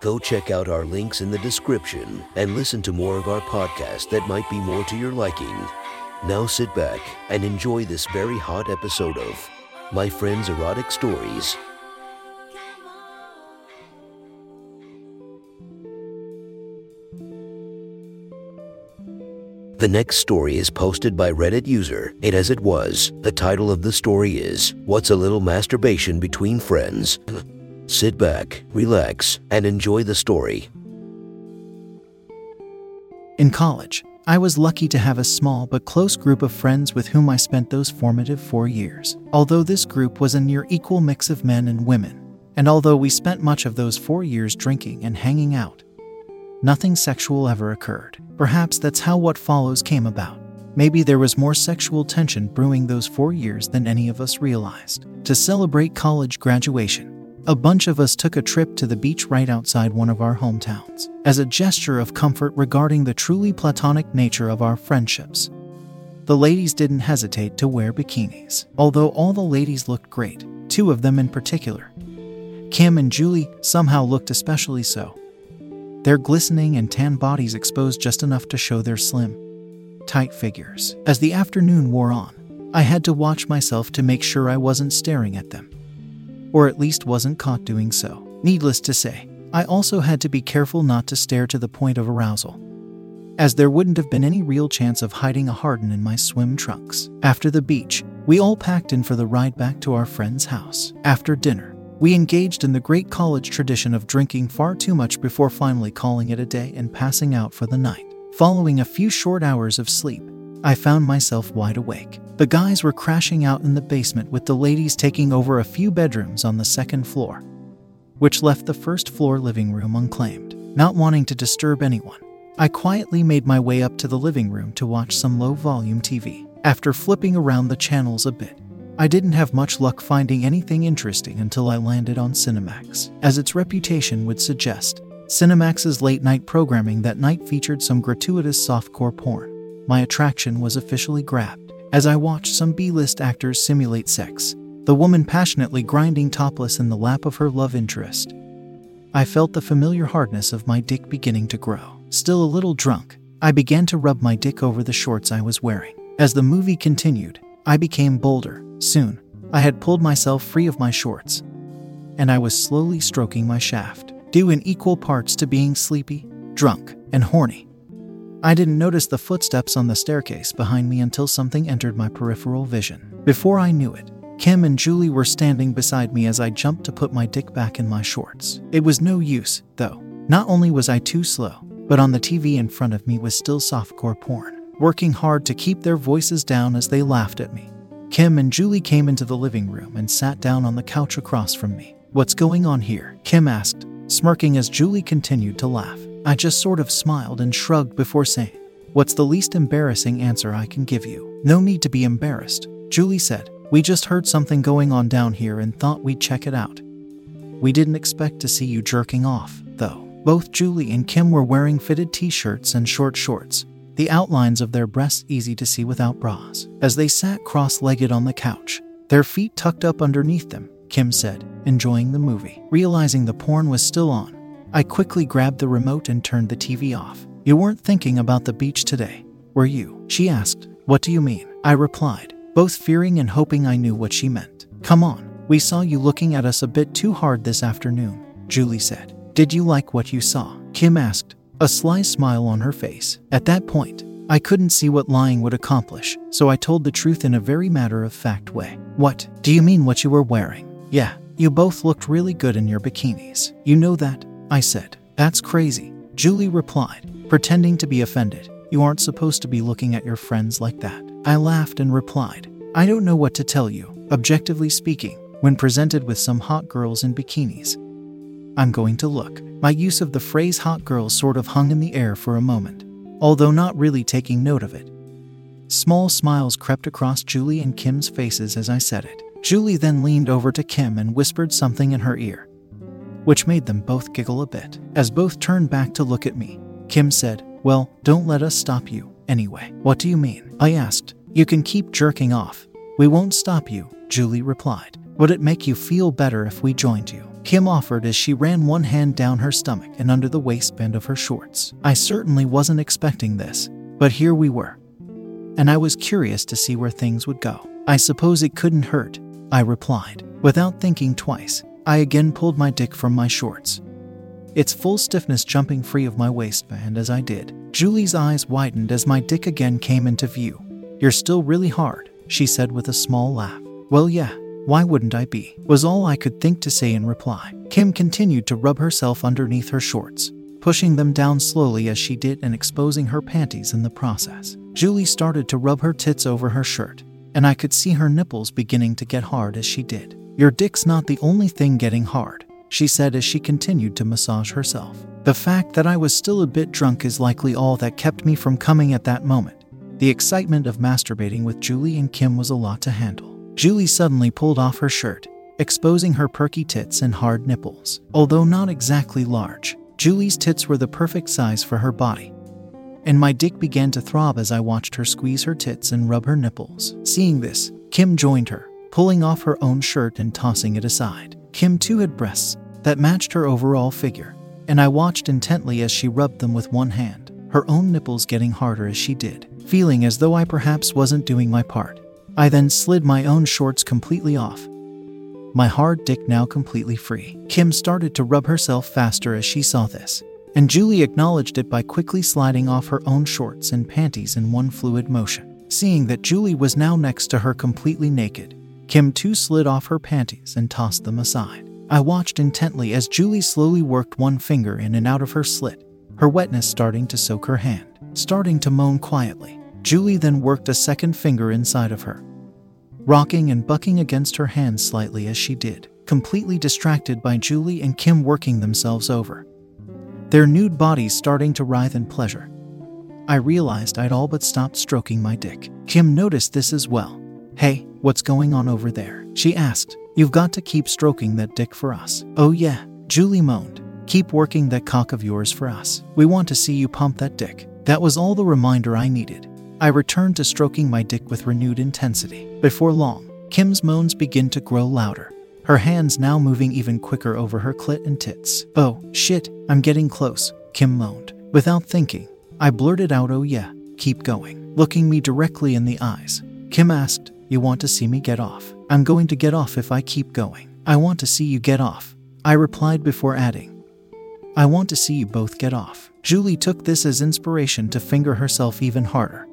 Go check out our links in the description and listen to more of our podcast that might be more to your liking. Now sit back and enjoy this very hot episode of My Friend's Erotic Stories. The next story is posted by Reddit user It As It Was. The title of the story is What's a Little Masturbation Between Friends? Sit back, relax, and enjoy the story. In college, I was lucky to have a small but close group of friends with whom I spent those formative four years. Although this group was a near equal mix of men and women, and although we spent much of those four years drinking and hanging out, nothing sexual ever occurred. Perhaps that's how what follows came about. Maybe there was more sexual tension brewing those four years than any of us realized. To celebrate college graduation, a bunch of us took a trip to the beach right outside one of our hometowns, as a gesture of comfort regarding the truly platonic nature of our friendships. The ladies didn't hesitate to wear bikinis, although all the ladies looked great, two of them in particular. Kim and Julie somehow looked especially so. Their glistening and tan bodies exposed just enough to show their slim, tight figures. As the afternoon wore on, I had to watch myself to make sure I wasn't staring at them or at least wasn't caught doing so. Needless to say, I also had to be careful not to stare to the point of arousal, as there wouldn't have been any real chance of hiding a harden in my swim trunks. After the beach, we all packed in for the ride back to our friend's house. After dinner, we engaged in the great college tradition of drinking far too much before finally calling it a day and passing out for the night. Following a few short hours of sleep, I found myself wide awake. The guys were crashing out in the basement with the ladies taking over a few bedrooms on the second floor, which left the first floor living room unclaimed. Not wanting to disturb anyone, I quietly made my way up to the living room to watch some low volume TV. After flipping around the channels a bit, I didn't have much luck finding anything interesting until I landed on Cinemax. As its reputation would suggest, Cinemax's late night programming that night featured some gratuitous softcore porn my attraction was officially grabbed as I watched some B list actors simulate sex, the woman passionately grinding topless in the lap of her love interest. I felt the familiar hardness of my dick beginning to grow. Still a little drunk, I began to rub my dick over the shorts I was wearing. As the movie continued, I became bolder. Soon, I had pulled myself free of my shorts, and I was slowly stroking my shaft, due in equal parts to being sleepy, drunk, and horny. I didn't notice the footsteps on the staircase behind me until something entered my peripheral vision. Before I knew it, Kim and Julie were standing beside me as I jumped to put my dick back in my shorts. It was no use, though. Not only was I too slow, but on the TV in front of me was still softcore porn, working hard to keep their voices down as they laughed at me. Kim and Julie came into the living room and sat down on the couch across from me. What's going on here? Kim asked, smirking as Julie continued to laugh. I just sort of smiled and shrugged before saying, What's the least embarrassing answer I can give you? No need to be embarrassed, Julie said. We just heard something going on down here and thought we'd check it out. We didn't expect to see you jerking off, though. Both Julie and Kim were wearing fitted t shirts and short shorts, the outlines of their breasts easy to see without bras. As they sat cross legged on the couch, their feet tucked up underneath them, Kim said, enjoying the movie. Realizing the porn was still on, I quickly grabbed the remote and turned the TV off. You weren't thinking about the beach today, were you? She asked. What do you mean? I replied, both fearing and hoping I knew what she meant. Come on, we saw you looking at us a bit too hard this afternoon, Julie said. Did you like what you saw? Kim asked, a sly smile on her face. At that point, I couldn't see what lying would accomplish, so I told the truth in a very matter of fact way. What? Do you mean what you were wearing? Yeah, you both looked really good in your bikinis. You know that? I said. That's crazy. Julie replied, pretending to be offended. You aren't supposed to be looking at your friends like that. I laughed and replied, I don't know what to tell you, objectively speaking, when presented with some hot girls in bikinis. I'm going to look. My use of the phrase hot girls sort of hung in the air for a moment. although not really taking note of it. Small smiles crept across Julie and Kim's faces as I said it. Julie then leaned over to Kim and whispered something in her ear, which made them both giggle a bit. As both turned back to look at me, Kim said, Well, don't let us stop you, anyway. What do you mean? I asked. You can keep jerking off. We won't stop you, Julie replied. Would it make you feel better if we joined you? Kim offered as she ran one hand down her stomach and under the waistband of her shorts. I certainly wasn't expecting this, but here we were. And I was curious to see where things would go. I suppose it couldn't hurt, I replied. Without thinking twice, I again pulled my dick from my shorts, its full stiffness jumping free of my waistband as I did. Julie's eyes widened as my dick again came into view. You're still really hard, she said with a small laugh. Well, yeah, why wouldn't I be? was all I could think to say in reply. Kim continued to rub herself underneath her shorts, pushing them down slowly as she did and exposing her panties in the process. Julie started to rub her tits over her shirt, and I could see her nipples beginning to get hard as she did. Your dick's not the only thing getting hard, she said as she continued to massage herself. The fact that I was still a bit drunk is likely all that kept me from coming at that moment. The excitement of masturbating with Julie and Kim was a lot to handle. Julie suddenly pulled off her shirt, exposing her perky tits and hard nipples. Although not exactly large, Julie's tits were the perfect size for her body. And my dick began to throb as I watched her squeeze her tits and rub her nipples. Seeing this, Kim joined her, pulling off her own shirt and tossing it aside. Kim too had breasts that matched her overall figure, and I watched intently as she rubbed them with one hand, her own nipples getting harder as she did, feeling as though I perhaps wasn't doing my part. I then slid my own shorts completely off, my hard dick now completely free. Kim started to rub herself faster as she saw this, and Julie acknowledged it by quickly sliding off her own shorts and panties in one fluid motion. Seeing that Julie was now next to her completely naked, Kim too slid off her panties and tossed them aside. I watched intently as Julie slowly worked one finger in and out of her slit, her wetness starting to soak her hand. Starting to moan quietly, Julie then worked a second finger inside of her, rocking and bucking against her hand slightly as she did, completely distracted by Julie and Kim working themselves over, their nude bodies starting to writhe in pleasure. I realized I'd all but stopped stroking my dick. Kim noticed this as well. Hey, what's going on over there? She asked, You've got to keep stroking that dick for us. Oh, yeah, Julie moaned. Keep working that cock of yours for us. We want to see you pump that dick. That was all the reminder I needed. I returned to stroking my dick with renewed intensity. Before long, Kim's moans begin to grow louder, her hands now moving even quicker over her clit and tits. Oh, shit, I'm getting close, Kim moaned. Without thinking, I blurted out, Oh, yeah, keep going. Looking me directly in the eyes, Kim asked, You want to see me get off? I'm going to get off if I keep going. I want to see you get off. I replied before adding, I want to see you both get off. Julie took this as inspiration to finger herself even harder,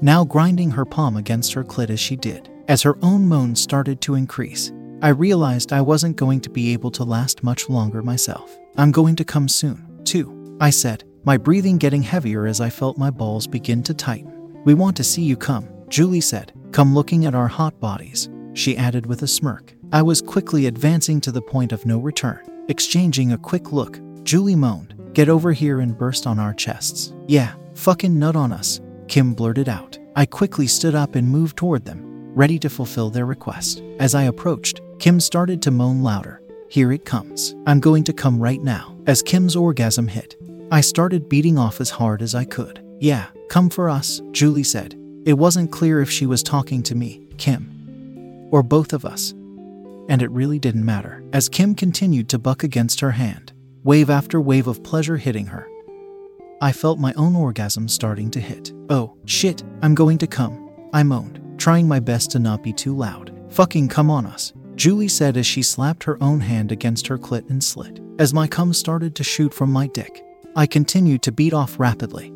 now grinding her palm against her clit as she did. As her own moans started to increase, I realized I wasn't going to be able to last much longer myself. I'm going to come soon, too, I said, my breathing getting heavier as I felt my balls begin to tighten. We want to see you come, Julie said. Come looking at our hot bodies she added with a smirk. I was quickly advancing to the point of no return. Exchanging a quick look, Julie moaned, Get over here and burst on our chests. Yeah, fucking nut on us, Kim blurted out. I quickly stood up and moved toward them, ready to fulfill their request. As I approached, Kim started to moan louder. Here it comes. I'm going to come right now. As Kim's orgasm hit, I started beating off as hard as I could. Yeah, come for us, Julie said. It wasn't clear if she was talking to me, Kim, or both of us. And it really didn't matter, as Kim continued to buck against her hand, wave after wave of pleasure hitting her. I felt my own orgasm starting to hit. Oh, shit, I'm going to come, I moaned, trying my best to not be too loud. Fucking come on us, Julie said as she slapped her own hand against her clit and slit. As my cum started to shoot from my dick, I continued to beat off rapidly,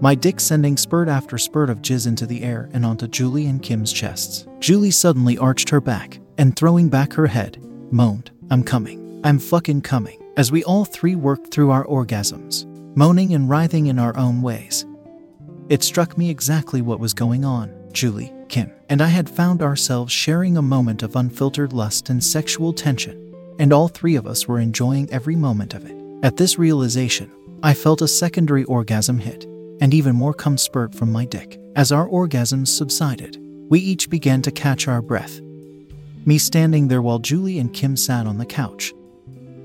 my dick sending spurt after spurt of jizz into the air and onto Julie and Kim's chests. Julie suddenly arched her back and, throwing back her head, moaned, I'm coming. I'm fucking coming. As we all three worked through our orgasms, moaning and writhing in our own ways. It struck me exactly what was going on, Julie, Kim, and I had found ourselves sharing a moment of unfiltered lust and sexual tension, and all three of us were enjoying every moment of it. At this realization, I felt a secondary orgasm hit and even more cum spurt from my dick. As our orgasms subsided, we each began to catch our breath. Me standing there while Julie and Kim sat on the couch.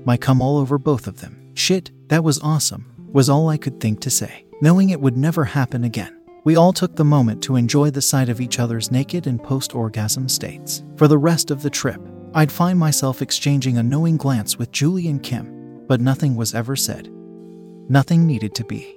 My cum all over both of them. Shit, that was awesome, was all I could think to say, knowing it would never happen again. We all took the moment to enjoy the sight of each other's naked and post orgasm states. For the rest of the trip, I'd find myself exchanging a knowing glance with Julie and Kim, but nothing was ever said. Nothing needed to be.